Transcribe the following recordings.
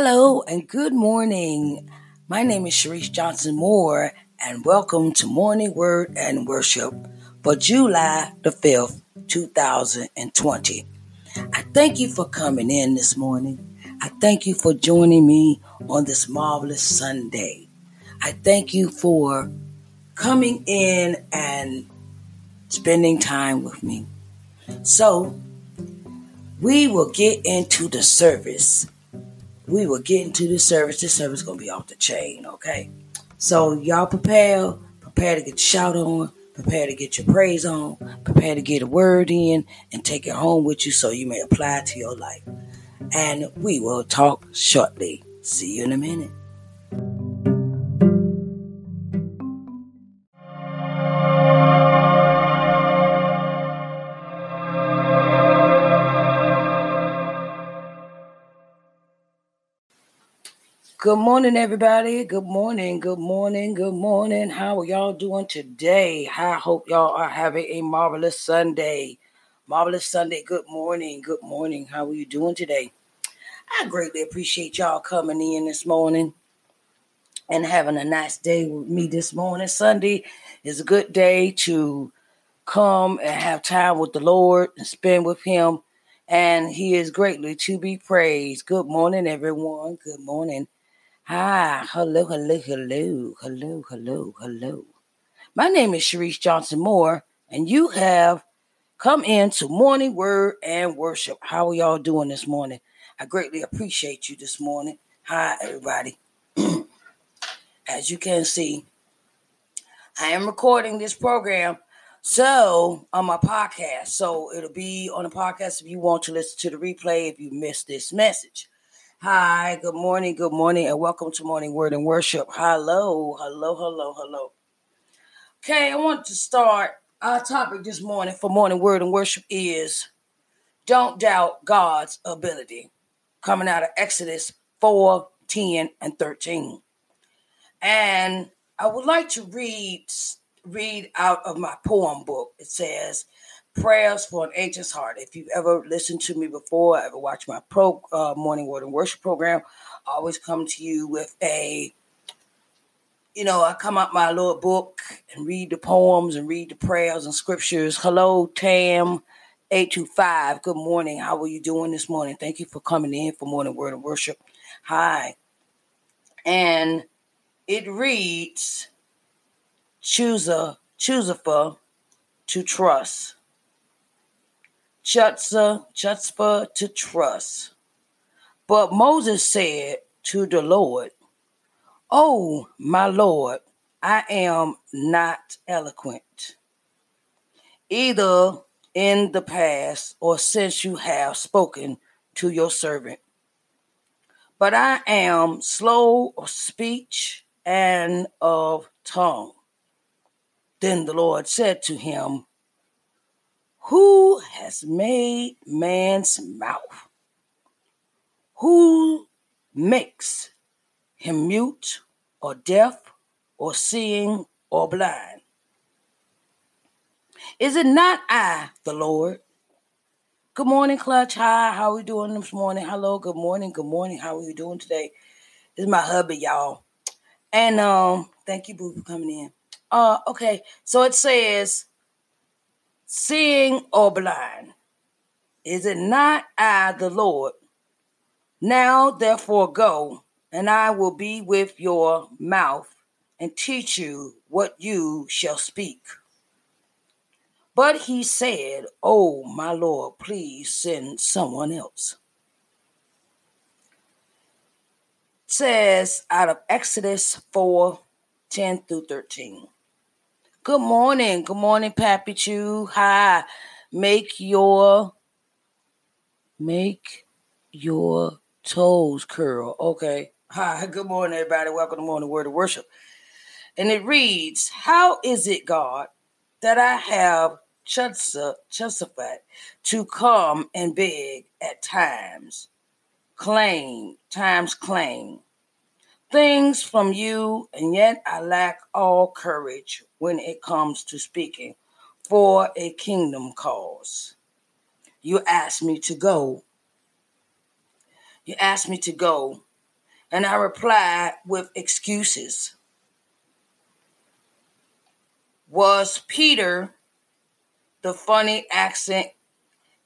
Hello and good morning. My name is Sharice Johnson Moore, and welcome to Morning Word and Worship for July the 5th, 2020. I thank you for coming in this morning. I thank you for joining me on this marvelous Sunday. I thank you for coming in and spending time with me. So, we will get into the service. We will get into the service. This service is to be off the chain, okay? So, y'all prepare. Prepare to get shout on. Prepare to get your praise on. Prepare to get a word in and take it home with you so you may apply it to your life. And we will talk shortly. See you in a minute. Good morning, everybody. Good morning. Good morning. Good morning. How are y'all doing today? I hope y'all are having a marvelous Sunday. Marvelous Sunday. Good morning. Good morning. How are you doing today? I greatly appreciate y'all coming in this morning and having a nice day with me this morning. Sunday is a good day to come and have time with the Lord and spend with Him. And He is greatly to be praised. Good morning, everyone. Good morning. Hi, hello, hello, hello, hello, hello, hello. My name is Sharice Johnson Moore, and you have come into Morning Word and Worship. How are y'all doing this morning? I greatly appreciate you this morning. Hi, everybody. As you can see, I am recording this program so on my podcast. So it'll be on the podcast if you want to listen to the replay if you missed this message. Hi, good morning, good morning, and welcome to Morning Word and Worship. Hello, hello, hello, hello. Okay, I want to start our topic this morning for Morning Word and Worship is Don't Doubt God's Ability, coming out of Exodus 4 10 and 13. And I would like to read read out of my poem book. It says, prayers for an anxious heart. If you've ever listened to me before, ever watched my pro uh, morning word and worship program, I always come to you with a, you know, I come out my little book and read the poems and read the prayers and scriptures. Hello, Tam. 825. Good morning. How are you doing this morning? Thank you for coming in for morning word and worship. Hi. And it reads, choose a choose a for to trust chutzah, chutzpah to trust. But Moses said to the Lord, Oh, my Lord, I am not eloquent, either in the past or since you have spoken to your servant. But I am slow of speech and of tongue. Then the Lord said to him, who has made man's mouth? Who makes him mute or deaf or seeing or blind? Is it not I, the Lord? Good morning, Clutch. Hi, how are we doing this morning? Hello, good morning, good morning. How are you doing today? This is my hubby, y'all. And um, thank you, Boo, for coming in. Uh, okay, so it says seeing or blind? Is it not I, the Lord? Now, therefore, go, and I will be with your mouth and teach you what you shall speak. But he said, Oh, my Lord, please send someone else. It says out of Exodus 4 10 through 13. Good morning. Good morning, Pappy Chew. Hi. Make your make your toes curl. Okay. Hi. Good morning, everybody. Welcome to Morning Word of Worship. And it reads, How is it, God, that I have justified to come and beg at times, claim, times claim things from you, and yet I lack all courage when it comes to speaking for a kingdom cause. You asked me to go. You asked me to go And I replied with excuses. Was Peter, the funny accent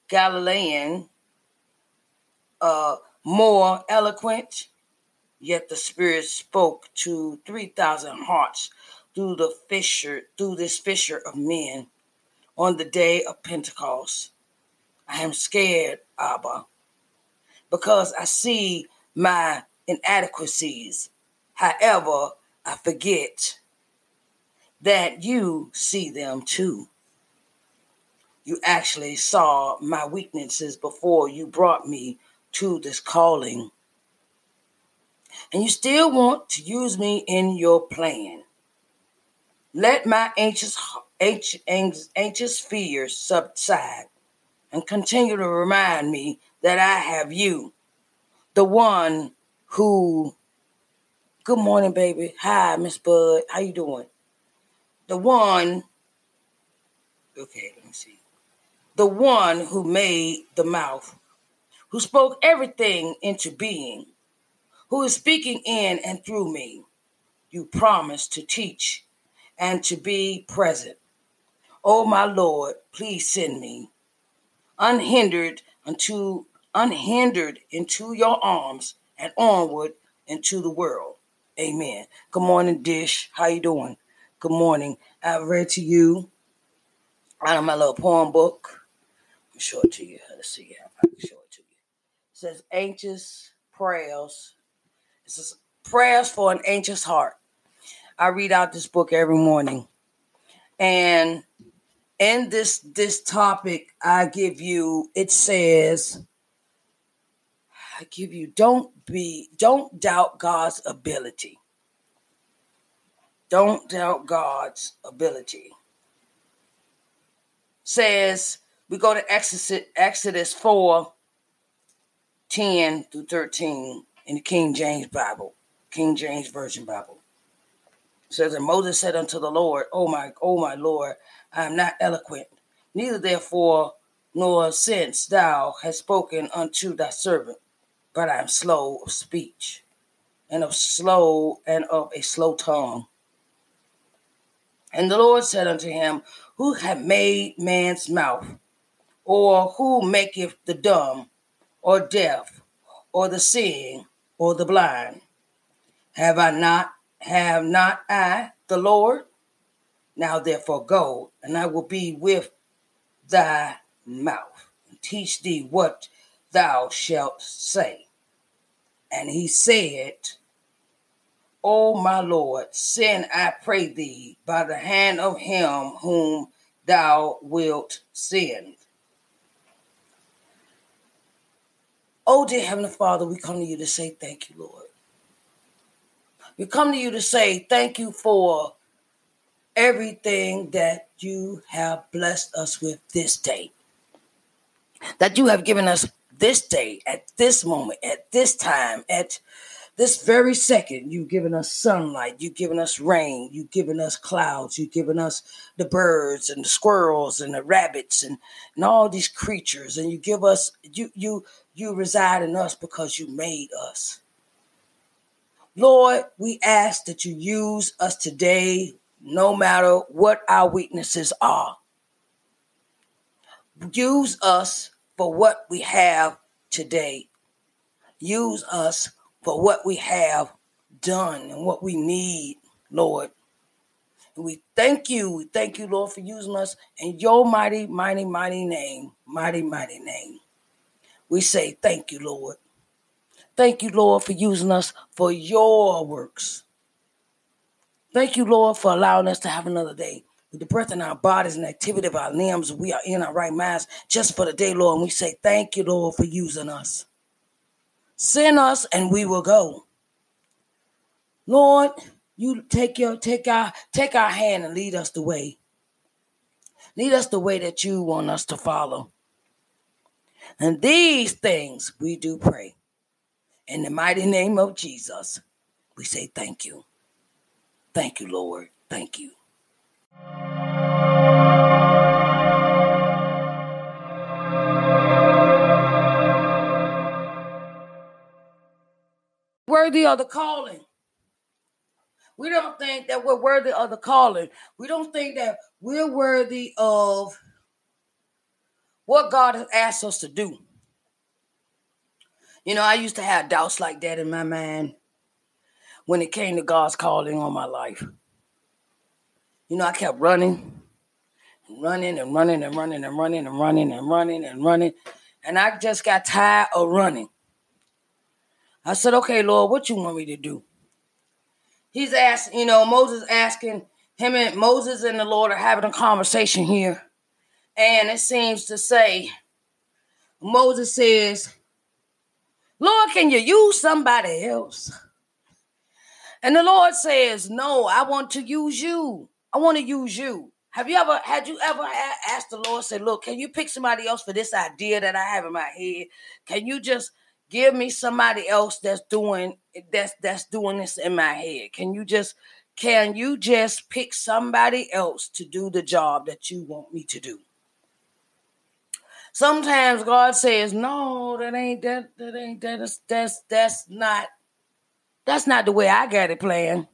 Galilean, uh, more eloquent? Yet the Spirit spoke to 3,000 hearts through the fisher, through this fisher of men on the day of Pentecost. I am scared, Abba, because I see my inadequacies. However, I forget that you see them too. You actually saw my weaknesses before you brought me to this calling. And you still want to use me in your plan. Let my anxious, anxious, anxious fears subside and continue to remind me that I have you, the one who. Good morning, baby. Hi, Miss Bud. How you doing? The one. Okay, let me see. The one who made the mouth, who spoke everything into being, who is speaking in and through me. You promised to teach and to be present. Oh, my Lord, please send me unhindered unto unhindered into your arms and onward into the world. Amen. Good morning, Dish. How you doing? Good morning. I've read to you out of my little poem book. Show it to you. Let's see I can show it to you. It says anxious prayers. Prayers for an anxious heart. I read out this book every morning. And in this this topic i give you it says i give you don't be don't doubt god's ability don't doubt god's ability says we go to exodus exodus 4 10 through 13 in the king james bible king james version bible it says and moses said unto the lord oh my oh my lord I am not eloquent, neither therefore nor since thou hast spoken unto thy servant, but I am slow of speech, and of slow and of a slow tongue. And the Lord said unto him, Who hath made man's mouth, or who maketh the dumb, or deaf, or the seeing, or the blind? Have I not, have not I the Lord? Now therefore go, and I will be with thy mouth, and teach thee what thou shalt say. And he said, O my Lord, send, I pray thee, by the hand of him whom thou wilt send. Oh, dear Heavenly Father, we come to you to say thank you, Lord. We come to you to say thank you for everything that you have blessed us with this day. That you have given us this day, at this moment, at this time, at this very second. You've given us sunlight, you've given us rain, you've given us clouds, you've given us the birds and the squirrels and the rabbits and, and all these creatures. And you give us, you, you, you reside in us because you made us. Lord, we ask that you use us today no matter what our weaknesses are. Use us for what we have today. Use us for what we have done and what we need, Lord. And we thank you. We thank you, Lord, for using us in your mighty, mighty, mighty name. Mighty, mighty name. We say thank you, Lord. Thank you, Lord, for using us for your works. Thank you, Lord, for allowing us to have another day. With the breath in our bodies and activity of our limbs, we are in our right minds just for the day, Lord. And we say, Thank you, Lord, for using us. Send us and we will go. Lord, you take your take our take our hand and lead us the way. Lead us the way that you want us to follow. And these things we do pray. In the mighty name of Jesus, we say thank you. Thank you, Lord. Thank you. Worthy of the calling. We don't think that we're worthy of the calling. We don't think that we're worthy of what God has asked us to do. You know, I used to have doubts like that in my mind when it came to God's calling on my life. You know, I kept running, running and running and running and running and running and running and running. And I just got tired of running. I said, okay, Lord, what you want me to do? He's asking, you know, Moses asking him and Moses and the Lord are having a conversation here. And it seems to say, Moses says, Lord, can you use somebody else? And the Lord says, No, I want to use you. I want to use you. Have you ever had you ever asked the Lord, say, Look, can you pick somebody else for this idea that I have in my head? Can you just give me somebody else that's doing that's that's doing this in my head? Can you just can you just pick somebody else to do the job that you want me to do? Sometimes God says, "No, that ain't that. That ain't that. Is, that's that's not. That's not the way I got it planned.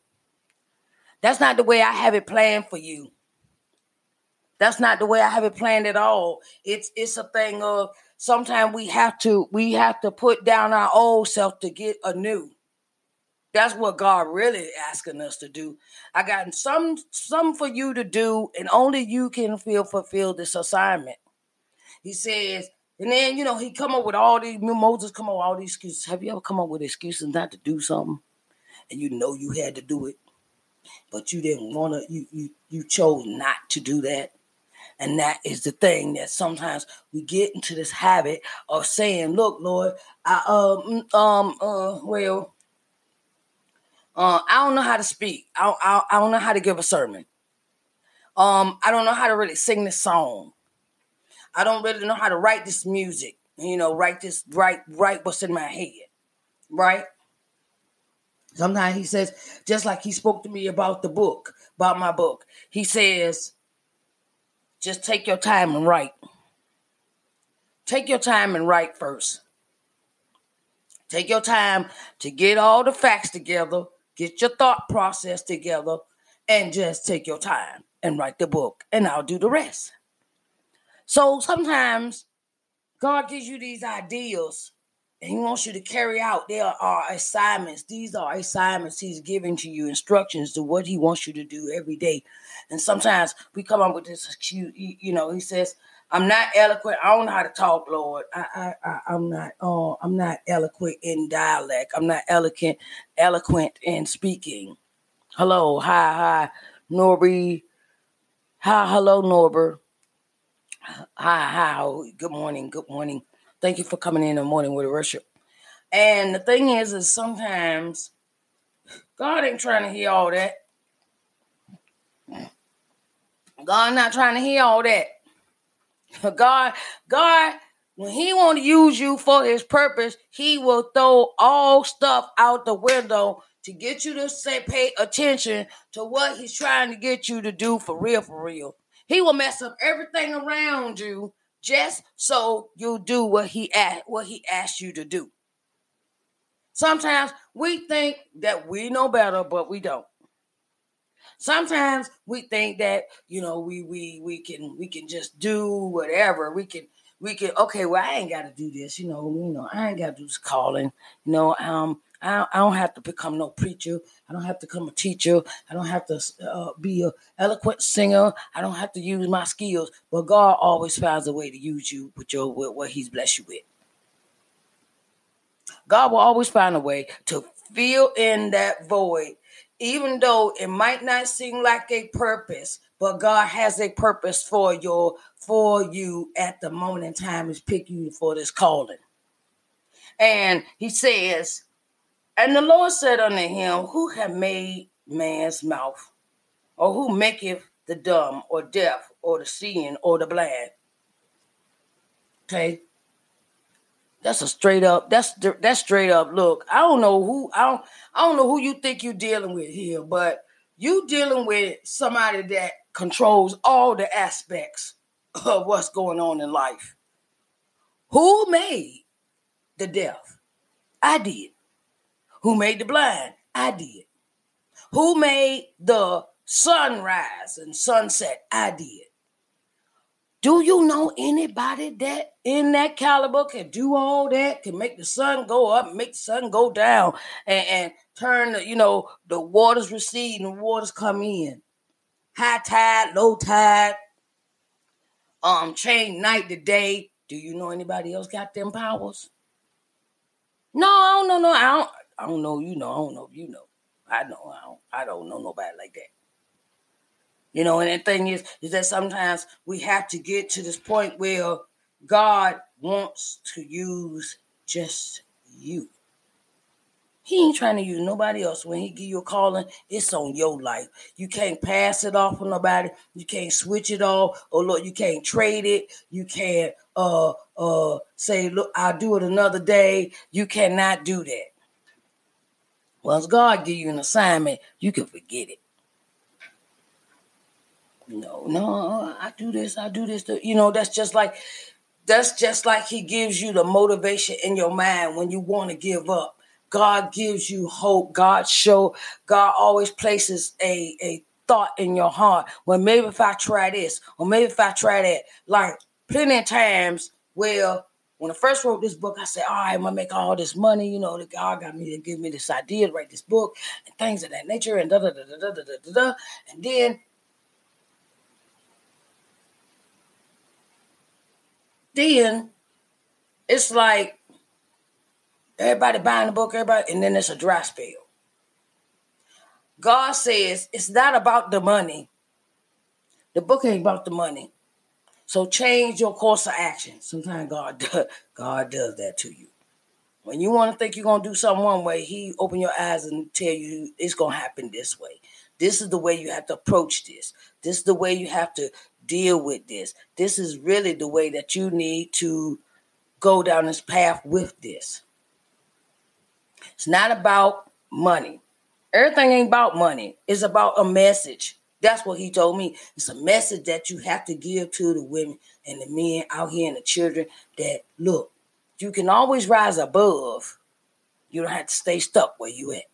That's not the way I have it planned for you. That's not the way I have it planned at all. It's it's a thing of sometimes we have to we have to put down our old self to get a new. That's what God really asking us to do. I got some some for you to do, and only you can feel fulfill this assignment. He says, and then you know he come up with all these Moses come up with all these excuses. Have you ever come up with excuses not to do something, and you know you had to do it, but you didn't want to. You you you chose not to do that, and that is the thing that sometimes we get into this habit of saying, "Look, Lord, I um um uh well." Uh, I don't know how to speak. I, I, I don't know how to give a sermon. Um, I don't know how to really sing this song. I don't really know how to write this music. You know, write this, write, write what's in my head, right? Sometimes he says, just like he spoke to me about the book, about my book, he says, just take your time and write. Take your time and write first. Take your time to get all the facts together, get your thought process together, and just take your time and write the book, and I'll do the rest. So sometimes God gives you these ideas and He wants you to carry out. There are uh, assignments. These are assignments He's giving to you, instructions to what He wants you to do every day. And sometimes we come up with this excuse, you know, He says, I'm not eloquent. I don't know how to talk, Lord. I, I, I am not. Oh, I'm not eloquent in dialect. I'm not eloquent, eloquent in speaking. Hello, hi, hi, Norby. Hi, hello, Norbert. Hi, hi. Good morning. Good morning. Thank you for coming in the morning with worship. And the thing is, is sometimes God ain't trying to hear all that. God not trying to hear all that. God, God, when He want to use you for His purpose, He will throw all stuff out the window to get you to say pay attention to what He's trying to get you to do for real, for real. He will mess up everything around you just so you do what he asked, what he asked you to do. Sometimes we think that we know better, but we don't. Sometimes we think that you know we we we can we can just do whatever we can we can okay well I ain't got to do this you know you know I ain't got to do this calling you know um I, I don't have to become no preacher. I don't have to become a teacher. I don't have to uh, be a eloquent singer. I don't have to use my skills. But God always finds a way to use you with your with what He's blessed you with. God will always find a way to fill in that void, even though it might not seem like a purpose. But God has a purpose for your for you at the moment in time is pick you for this calling. And He says and the Lord said unto him, Who have made man's mouth? Or who maketh the dumb or deaf or the seeing or the blind? Okay. That's a straight up. That's that's straight up. Look, I don't know who I don't I don't know who you think you're dealing with here, but you dealing with somebody that controls all the aspects of what's going on in life. Who made the deaf? I did. Who made the blind? I did. Who made the sunrise and sunset? I did. Do you know anybody that in that caliber can do all that, can make the sun go up, make the sun go down, and, and turn the, you know, the waters recede and the waters come in? High tide, low tide, um, change night to day. Do you know anybody else got them powers? No, I don't know. No, I don't. I don't know. You know. I don't know if you know. I know. I don't. I don't know nobody like that. You know, and the thing is, is that sometimes we have to get to this point where God wants to use just you. He ain't trying to use nobody else. When he give you a calling, it's on your life. You can't pass it off on nobody. You can't switch it off. Or look, you can't trade it. You can't uh uh say, look, I'll do it another day. You cannot do that. Once God give you an assignment, you can forget it. No, no, I do this, I do this. You know, that's just like that's just like he gives you the motivation in your mind when you want to give up. God gives you hope. God show God always places a, a thought in your heart. Well, maybe if I try this, or maybe if I try that. Like plenty of times where when I first wrote this book, I said, all right, I'm gonna make all this money, you know, God got me to give me this idea to write this book and things of that nature and da da da da da da da da. And then then it's like everybody buying the book, everybody, and then it's a dry spell. God says it's not about the money. The book ain't about the money. So change your course of action. Sometimes God does, God does that to you. When you want to think you're gonna do something one way, He open your eyes and tell you it's gonna happen this way. This is the way you have to approach this. This is the way you have to deal with this. This is really the way that you need to go down this path with this. It's not about money. Everything ain't about money. It's about a message. That's what he told me. It's a message that you have to give to the women and the men out here and the children that look, you can always rise above. You don't have to stay stuck where you at.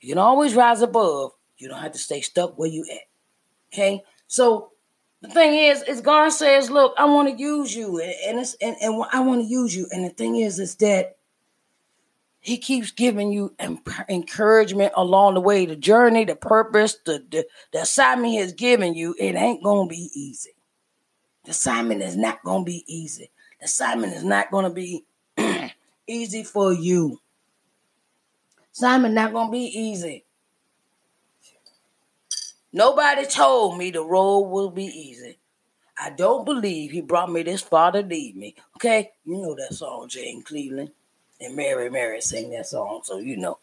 You can always rise above. You don't have to stay stuck where you at. Okay? So the thing is, is God says, look, I want to use you, and it's and, and I want to use you. And the thing is, is that He keeps giving you encouragement along the way, the journey, the purpose, the, the, the assignment He has given you. It ain't gonna be easy. The assignment is not gonna be easy. The assignment is not gonna be easy for you. Simon not gonna be easy. Nobody told me the road will be easy. I don't believe he brought me this far to lead me. Okay? You know that song, James Cleveland. And Mary Mary sang that song, so you know.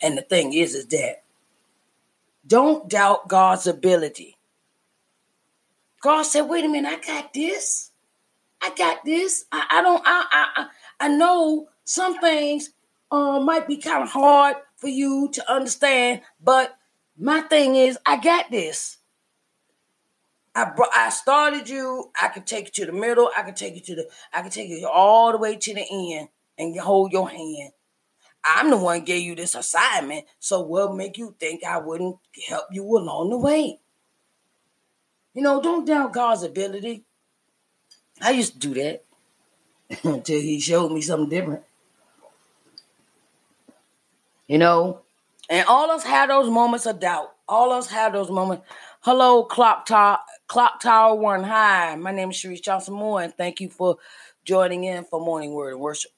And the thing is, is that don't doubt God's ability. God said, wait a minute, I got this. I got this. I, I don't, I, I, I know some things uh, might be kind of hard for you to understand, but my thing is, I got this. I brought, I started you. I can take you to the middle. I can take you to the. I can take you all the way to the end and hold your hand. I'm the one gave you this assignment. So what make you think I wouldn't help you along the way? You know, don't doubt God's ability. I used to do that until He showed me something different. You know, and all us had those moments of doubt. All us had those moments. Hello, Clock Tower, Clock Tower One. Hi, my name is Sharice Johnson Moore, and thank you for joining in for Morning Word and Worship.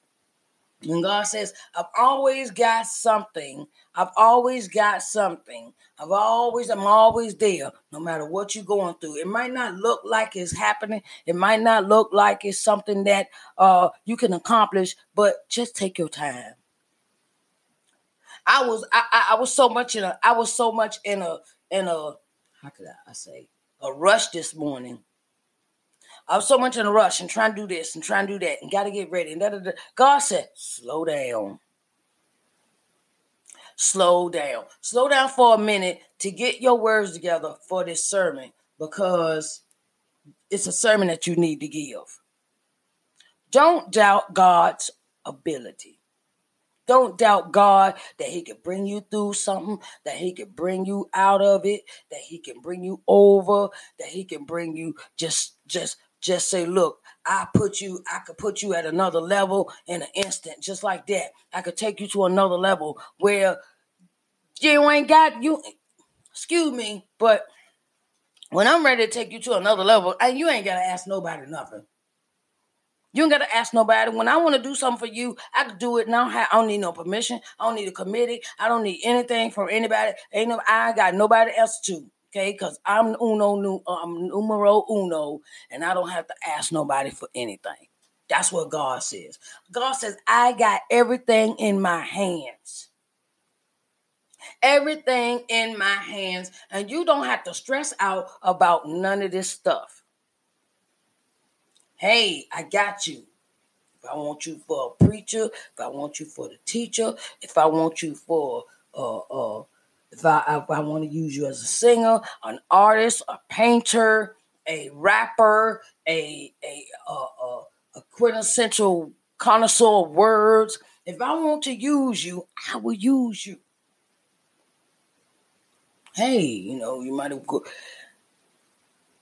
And God says, I've always got something. I've always got something. I've always, I'm always there, no matter what you're going through. It might not look like it's happening. It might not look like it's something that uh, you can accomplish, but just take your time. I was I, I was so much in a I was so much in a in a how could I, I say a rush this morning. I was so much in a rush and trying to do this and trying to do that and got to get ready and da, da, da. God said, slow down. Slow down. Slow down for a minute to get your words together for this sermon because it's a sermon that you need to give. Don't doubt God's ability. Don't doubt God that He can bring you through something, that He can bring you out of it, that He can bring you over, that He can bring you just, just, just say, look, I put you, I could put you at another level in an instant, just like that. I could take you to another level where you ain't got you. Excuse me, but when I'm ready to take you to another level, and you ain't gotta ask nobody nothing. You ain't gotta ask nobody. When I want to do something for you, I can do it. Don't, I don't need no permission. I don't need a committee. I don't need anything from anybody. Ain't no. I got nobody else to. Okay, because I'm uno, I'm numero uno, and I don't have to ask nobody for anything. That's what God says. God says, I got everything in my hands. Everything in my hands, and you don't have to stress out about none of this stuff. Hey, I got you. If I want you for a preacher, if I want you for the teacher, if I want you for uh uh if I if I want to use you as a singer, an artist, a painter, a rapper, a a a, a, a quintessential connoisseur of words, if I want to use you, I will use you. Hey, you know, you might have go.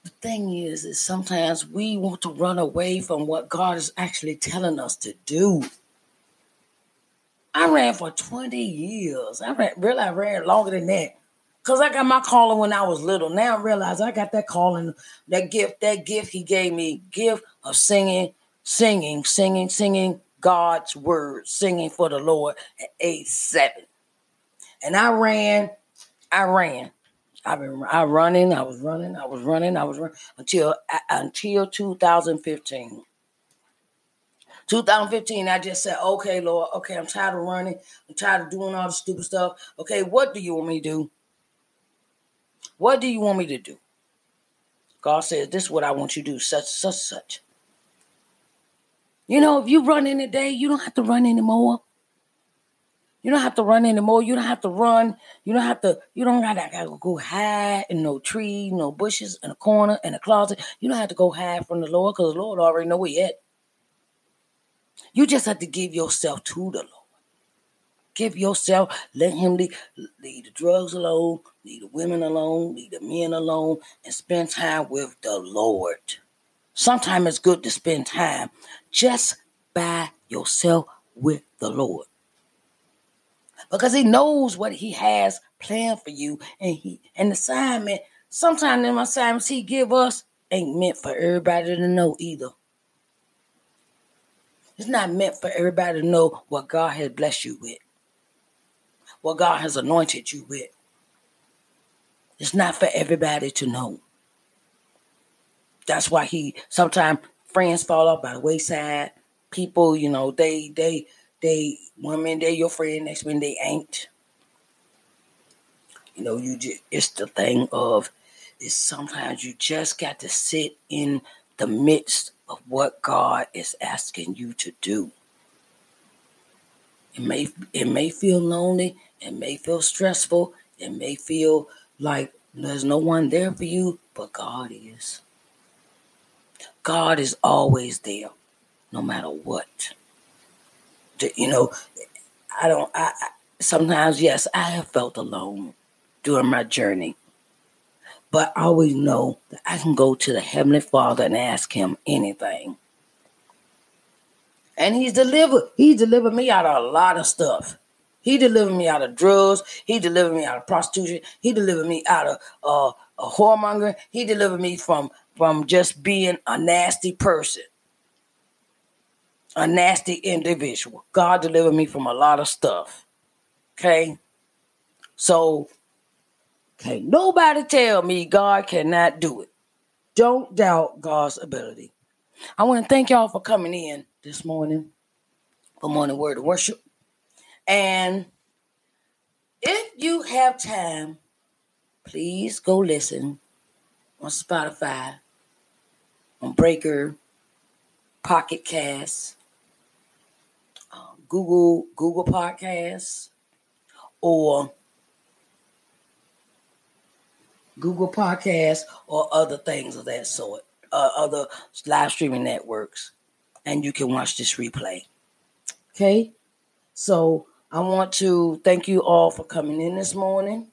The thing is, is sometimes we want to run away from what God is actually telling us to do. I ran for 20 years. I ran, really, I ran longer than that. Because I got my calling when I was little. Now I realize I got that calling, that gift, that gift he gave me, gift of singing, singing, singing, singing God's word, singing for the Lord at age seven. And I ran, I ran. I've been I running, I was running, I was running, I was running until until 2015. 2015, I just said, okay, Lord, okay, I'm tired of running. I'm tired of doing all the stupid stuff. Okay, what do you want me to do? What do you want me to do? God says, this is what I want you to do, such, such, such. You know, if you run in a day, you don't have to run anymore. You don't have to run anymore. You don't have to run. You don't have to, you don't gotta, gotta go hide in no tree, no bushes, in a corner, in a closet. You don't have to go hide from the Lord because the Lord already know where you at. You just have to give yourself to the Lord. Give yourself, let Him leave, leave the drugs alone, leave the women alone, leave the men alone, and spend time with the Lord. Sometimes it's good to spend time just by yourself with the Lord. Because He knows what He has planned for you, and He an assignment. Sometimes them assignments He give us ain't meant for everybody to know either. It's not meant for everybody to know what God has blessed you with, what God has anointed you with. It's not for everybody to know. That's why he sometimes friends fall off by the wayside. People, you know, they they they one minute they're your friend, next minute they ain't. You know, you just it's the thing of is sometimes you just got to sit in the midst of what God is asking you to do. It may it may feel lonely, it may feel stressful, it may feel like there's no one there for you, but God is. God is always there, no matter what. You know, I don't. I, sometimes yes, I have felt alone during my journey. But I always know that I can go to the Heavenly Father and ask Him anything. And He's delivered. He delivered me out of a lot of stuff. He delivered me out of drugs. He delivered me out of prostitution. He delivered me out of uh, a whoremonger. He delivered me from from just being a nasty person, a nasty individual. God delivered me from a lot of stuff. Okay, so Nobody tell me God cannot do it. Don't doubt God's ability. I want to thank y'all for coming in this morning for morning word of worship. And if you have time, please go listen on Spotify, on Breaker, Pocket Cast, um, Google Google Podcasts, or Google Podcasts, or other things of that sort, uh, other live streaming networks, and you can watch this replay. Okay, so I want to thank you all for coming in this morning.